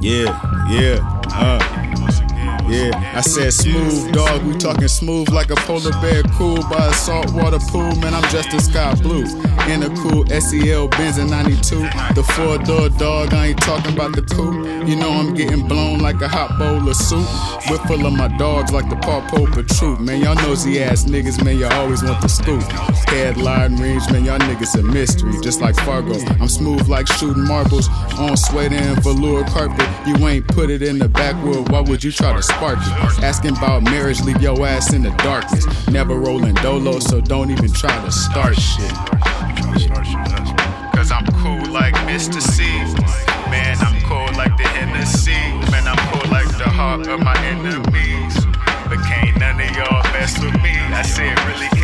Yeah, yeah, uh. Yeah, I said smooth dog, we talking smooth like a polar bear, cool by a saltwater pool. Man, I'm just a sky blue. In a cool SEL Benz in 92. The four door dog, I ain't talking about the coupe. You know I'm getting blown like a hot bowl of soup. Full of my dogs like the Patrol troop. Man, y'all nosy ass niggas, man, y'all always want the scoop. Headline range, man, y'all niggas a mystery, just like Fargo. I'm smooth like shooting marbles on suede and velour carpet. You ain't put it in the backwood, why would you try to Asking about marriage, leave your ass in the darkness. Never rolling dolo, so don't even try to start shit. Cause I'm cool like Mr. C. Man, I'm cool like the Hennessy. Man, I'm cool like the heart of my enemies. But can't none of y'all mess with me. I said, really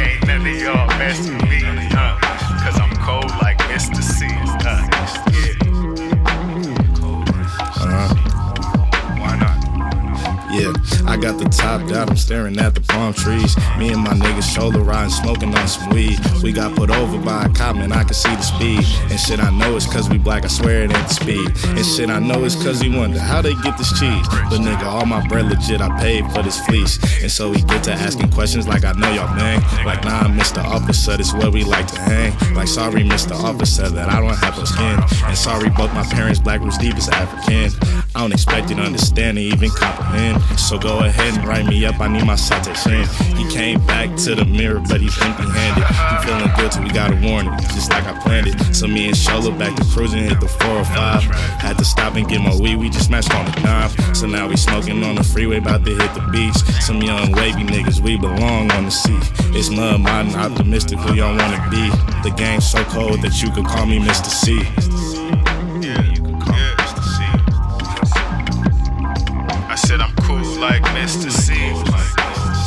Yeah, I got the top down, I'm staring at the palm trees. Me and my niggas shoulder riding, smoking on some weed. We got put over by a cop, man, I can see the speed. And shit, I know it's cause we black, I swear it ain't the speed. And shit, I know it's cause we wonder how they get this cheese. But nigga, all my bread legit, I paid for this fleece. And so we get to asking questions like I know y'all, man. Like, nah, Mr. Officer, this where we like to hang. Like, sorry, Mr. Officer, that I don't have a skin. And sorry, both my parents, black roots deep is African. I don't expect you to understand or even comprehend. So go ahead and write me up, I need my citation. He came back to the mirror, but he's empty handed. He feeling guilty, we got a warning, just like I planned it. So me and Shola back to cruising, hit the 405. Had to stop and get my weed, we just smashed on the dime. So now we smoking on the freeway, about to hit the beach. Some young wavy niggas, we belong on the sea. It's mud, modern, optimistic, who y'all wanna be. The game's so cold that you could call me Mr. C.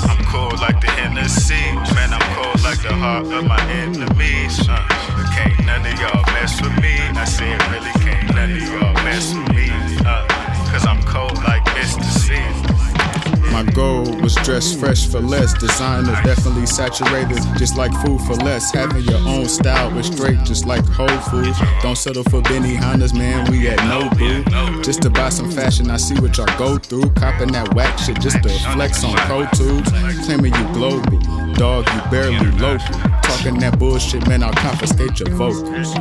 I'm cold like the Hennessy. Man, I'm cold like the heart of my enemies. Was dress fresh for less. Designer definitely saturated, just like food for less. Having your own style was straight, just like Whole Foods. Don't settle for Benihanas, man. We at Nobu. Just to buy some fashion, I see what y'all go through. Copping that whack shit just to flex on Pro Tubes. Claiming you global, dog, you barely local. Talking that bullshit, man. I'll confiscate your vocals.